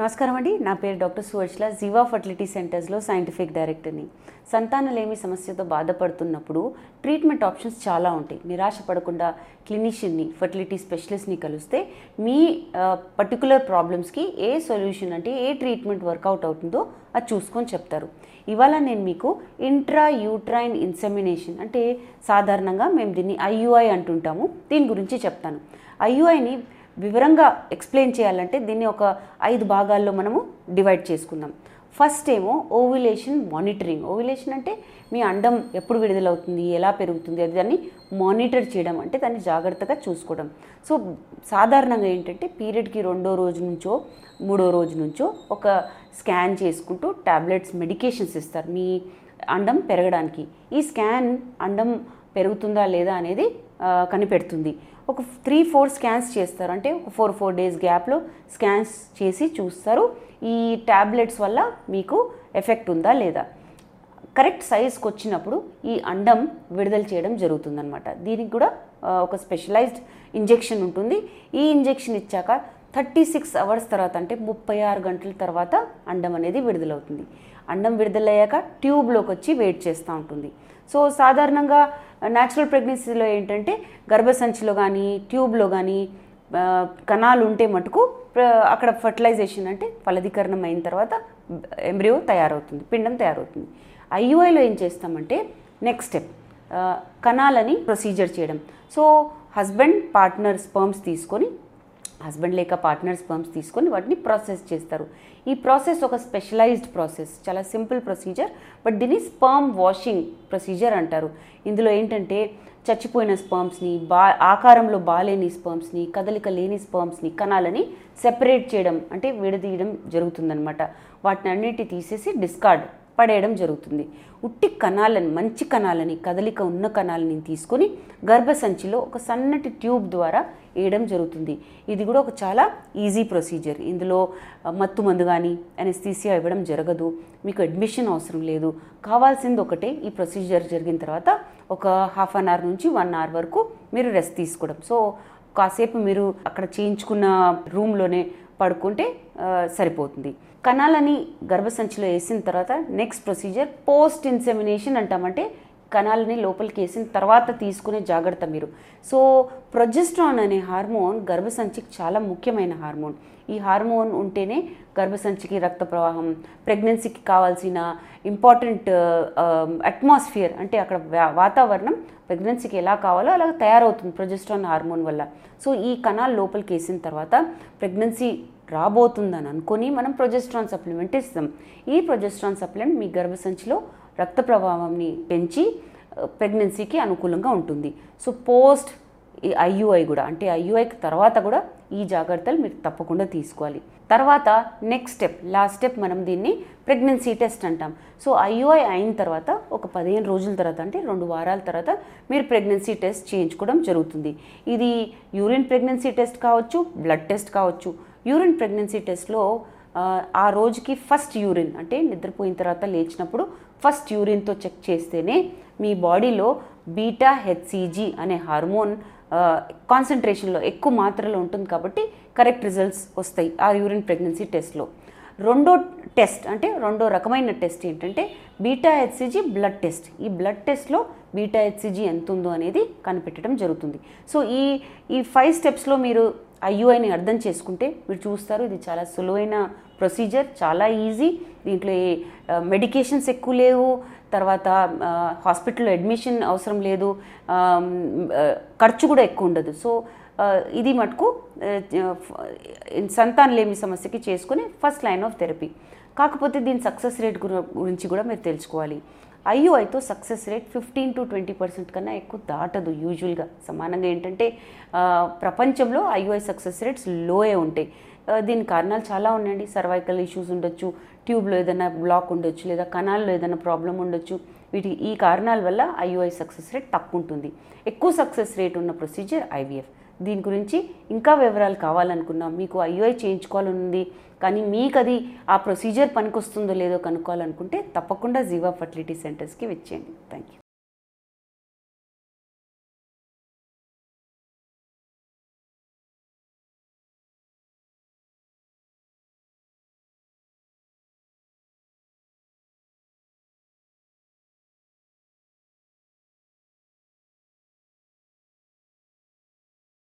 నమస్కారం అండి. నా పేరు డాక్టర్ సువర్చల జీవా ఫర్టిలిటీ సెంటర్స్లో సైంటిఫిక్ డైరెక్టర్ని. సంతానలేమి సమస్యతో బాధపడుతున్నప్పుడు ట్రీట్మెంట్ ఆప్షన్స్ చాలా ఉంటాయి. నిరాశ పడకుండా క్లినిషియన్ని ఫర్టిలిటీ స్పెషలిస్ట్ని కలిస్తే మీ పర్టికులర్ ప్రాబ్లమ్స్కి ఏ సొల్యూషన్ అంటే ఏ ట్రీట్మెంట్ వర్కౌట్ అవుతుందో అది చూసుకొని చెప్తారు. ఇవాళ నేను మీకు ఇంట్రా యూట్రైన్ ఇన్సెమినేషన్ అంటే సాధారణంగా మేము దీన్ని ఐయుఐ అంటుంటాము. దీని గురించి చెప్తాను. ఐయుఐని వివరంగా ఎక్స్ప్లెయిన్ చేయాలంటే దీన్ని ఒక ఐదు భాగాల్లో మనము డివైడ్ చేసుకుందాం. ఫస్ట్ ఏమో ఓవిలేషన్ మానిటరింగ్ ఓవిలేషన్ అంటే మీ అండం ఎప్పుడు విడుదలవుతుంది ఎలా పెరుగుతుంది అది దాన్ని మానిటర్ చేయడం అంటే దాన్ని జాగ్రత్తగా చూసుకోవడం. సో సాధారణంగా ఏంటంటే పీరియడ్కి రెండో రోజు నుంచో మూడో రోజు నుంచో ఒక స్కాన్ చేసుకుంటూ టాబ్లెట్స్ మెడికేషన్స్ ఇస్తారు మీ అండం పెరగడానికి. ఈ స్కాన్ అండం పెరుగుతుందా లేదా అనేది కనిపెడుతుంది. ఒక త్రీ ఫోర్ స్కాన్స్ చేస్తారు. అంటే ఒక ఫోర్ ఫోర్ డేస్ గ్యాప్లో స్కాన్స్ చేసి చూస్తారు. ఈ ట్యాబ్లెట్స్ వల్ల మీకు ఎఫెక్ట్ ఉందా లేదా? కరెక్ట్ సైజ్కి వచ్చినప్పుడు ఈ అండం విడుదల చేయడం జరుగుతుందనమాట దీనికి కూడా ఒక స్పెషలైజ్డ్ ఇంజెక్షన్ ఉంటుంది. ఈ ఇంజెక్షన్ ఇచ్చాక థర్టీ సిక్స్ అవర్స్ తర్వాత అంటే ముప్పై ఆరు గంటల తర్వాత అండం అనేది విడుదలవుతుంది. అండం విడుదలయ్యాక ట్యూబ్లోకి వచ్చి వెయిట్ చేస్తూ ఉంటుంది. సో సాధారణంగా న్యాచురల్ ప్రెగ్నెన్సీలో ఏంటంటే గర్భసంచిలో కానీ ట్యూబ్లో కానీ కణాలు ఉంటే మటుకు అక్కడ ఫర్టిలైజేషన్ అంటే ఫలదీకరణం అయిన తర్వాత ఎంబ్రియో తయారవుతుంది పిండం తయారవుతుంది. ఐయుఐలో ఏం చేస్తామంటే నెక్స్ట్ స్టెప్ కణాలని ప్రొసీజర్ చేయడం. సో హస్బెండ్ పార్ట్నర్ స్పర్మ్స్ తీసుకొని హస్బెండ్ లేక పార్ట్నర్ స్పర్మ్స్ తీసుకొని వాటిని ప్రాసెస్ చేస్తారు. ఈ ప్రాసెస్ ఒక స్పెషలైజ్డ్ ప్రాసెస్ చాలా సింపుల్ ప్రొసీజర్ బట్ దీన్ని స్పర్మ్ వాషింగ్ ప్రొసీజర్ అంటారు. ఇందులో ఏంటంటే చచ్చిపోయిన స్పర్మ్స్ని బా ఆకారంలో బాలేని స్పర్మ్స్ని కదలిక లేని స్పర్మ్స్ని కణాలని సెపరేట్ చేయడం అంటే విడదీయడం జరుగుతుందనమాట వాటిని అన్నిటి తీసేసి డిస్కార్డ్ పడేయడం జరుగుతుంది. ఉట్టి కణాలని మంచి కణాలని కదలిక ఉన్న కణాలని తీసుకొని గర్భసంచిలో ఒక సన్నటి ట్యూబ్ ద్వారా వేయడం జరుగుతుంది. ఇది కూడా ఒక చాలా ఈజీ ప్రొసీజర్ ఇందులో మత్తు మందు కానీ అనెస్థీసియా ఇవ్వడం జరగదు. మీకు అడ్మిషన్ అవసరం లేదు. కావాల్సింది ఒకటే ఈ ప్రొసీజర్ జరిగిన తర్వాత ఒక హాఫ్ అన్ అవర్ నుంచి వన్ అవర్ వరకు మీరు రెస్ట్ తీసుకోవడం. సో కాసేపు మీరు అక్కడ చేయించుకున్న రూమ్లోనే పడుకుంటే సరిపోతుంది. కణాలని గర్భసంచిలో వేసిన తర్వాత నెక్స్ట్ ప్రొసీజర్ పోస్ట్ ఇన్సెమినేషన్ అంటామంటే కణాలని లోపలికి వేసిన తర్వాత తీసుకునే జాగ్రత్త మీరు. సో ప్రొజెస్ట్రాన్ అనే హార్మోన్ గర్భసంచికి చాలా ముఖ్యమైన హార్మోన్. ఈ హార్మోన్ ఉంటేనే గర్భసంచికి రక్త ప్రవాహం ప్రెగ్నెన్సీకి కావాల్సిన ఇంపార్టెంట్ అట్మాస్ఫియర్ అంటే అక్కడ వా- వాతావరణం ప్రెగ్నెన్సీకి ఎలా కావాలో అలా తయారవుతుంది ప్రొజెస్ట్రాన్ హార్మోన్ వల్ల. సో ఈ కణాలు లోపలికి వేసిన తర్వాత ప్రెగ్నెన్సీ రాబోతుందని అనుకొని మనం ప్రొజెస్ట్రాన్ సప్లిమెంట్ ఇస్తాం. ఈ ప్రొజెస్ట్రాన్ సప్లిమెంట్ మీ గర్భసంచిలో రక్త ప్రవాహాన్ని పెంచి ప్రెగ్నెన్సీకి అనుకూలంగా ఉంటుంది. సో పోస్ట్ ఈ ఐయుఐ కూడా అంటే ఐయుఐకి తర్వాత కూడా ఈ జాగ్రత్తలు మీరు తప్పకుండా తీసుకోవాలి. తర్వాత నెక్స్ట్ స్టెప్ లాస్ట్ స్టెప్ మనం దీన్ని ప్రెగ్నెన్సీ టెస్ట్ అంటాం. సో ఐయుఐ అయిన తర్వాత ఒక పదిహేను రోజుల తర్వాత అంటే రెండు వారాల తర్వాత మీరు ప్రెగ్నెన్సీ టెస్ట్ చేయించుకోవడం జరుగుతుంది. ఇది యూరిన్ ప్రెగ్నెన్సీ టెస్ట్ కావచ్చు బ్లడ్ టెస్ట్ కావచ్చు యూరిన్ ప్రెగ్నెన్సీ టెస్ట్లో ఆ, రోజుకి ఫస్ట్ యూరిన్ అంటే నిద్రపోయిన తర్వాత లేచినప్పుడు ఫస్ట్ యూరిన్తో చెక్ చేస్తేనే మీ బాడీలో బీటా హెచ్సిజీ అనే హార్మోన్ కాన్సన్ట్రేషన్లో ఎక్కువ మాత్రలో ఉంటుంది కాబట్టి కరెక్ట్ రిజల్ట్స్ వస్తాయి ఆ యూరిన్ ప్రెగ్నెన్సీ టెస్ట్లో. రెండో టెస్ట్ అంటే రెండో రకమైన టెస్ట్ ఏంటంటే బీటా హెచ్సిజీ బ్లడ్ టెస్ట్. ఈ బ్లడ్ టెస్ట్లో బీటా హెచ్సిజీ ఎంత ఉందో అనేది కనిపెట్టడం జరుగుతుంది. సో ఈ ఈ ఫైవ్ స్టెప్స్లో మీరు ఐయుఐని అర్థం చేసుకుంటే మీరు చూస్తారు ఇది చాలా సులువైన ప్రొసీజర్ చాలా ఈజీ దీంట్లో ఏ మెడికేషన్స్ ఎక్కువ లేవు తర్వాత హాస్పిటల్లో అడ్మిషన్ అవసరం లేదు ఖర్చు కూడా ఎక్కువ ఉండదు. సో ఇది మటుకు ఆ, సంతానలేమి సమస్యకి చేసుకుని ఫస్ట్ లైన్ ఆఫ్ థెరపీ కాకపోతే దీని సక్సెస్ రేట్ గురించి కూడా మీరు తెలుసుకోవాలి. ఐయుఐతో success rate fifteen to twenty percent కన్నా ఎక్కువ దాటదు యూజువల్గా. సమానంగా ఏంటంటే ప్రపంచంలో ఐయుఐ సక్సెస్ రేట్స్ లోయే ఉంటాయి. దీని కారణాలు చాలా ఉన్నాయండి. సర్వైకల్ ఇష్యూస్ ఉండొచ్చు ట్యూబ్లో ఏదైనా బ్లాక్ ఉండొచ్చు లేదా కణాల్లో ఏదైనా ప్రాబ్లం ఉండొచ్చు. వీటి ఈ కారణాల వల్ల ఐయుఐ సక్సెస్ రేట్ తక్కువ ఉంటుంది. ఎక్కువ సక్సెస్ రేట్ ఉన్న ప్రొసీజర్ ఐవీఎఫ్. దీని గురించి ఇంకా వివరాలు కావాలనుకున్నాం. మీకు ఐయుఐ చేయించుకోవాలని ఉంది కానీ మీకు అది ఆ ప్రొసీజర్ పనికొస్తుందో లేదో కనుక్కోవాలనుకుంటే తప్పకుండా జీవా ఫర్టిలిటీ సెంటర్స్కి వచ్చేయండి. Thank you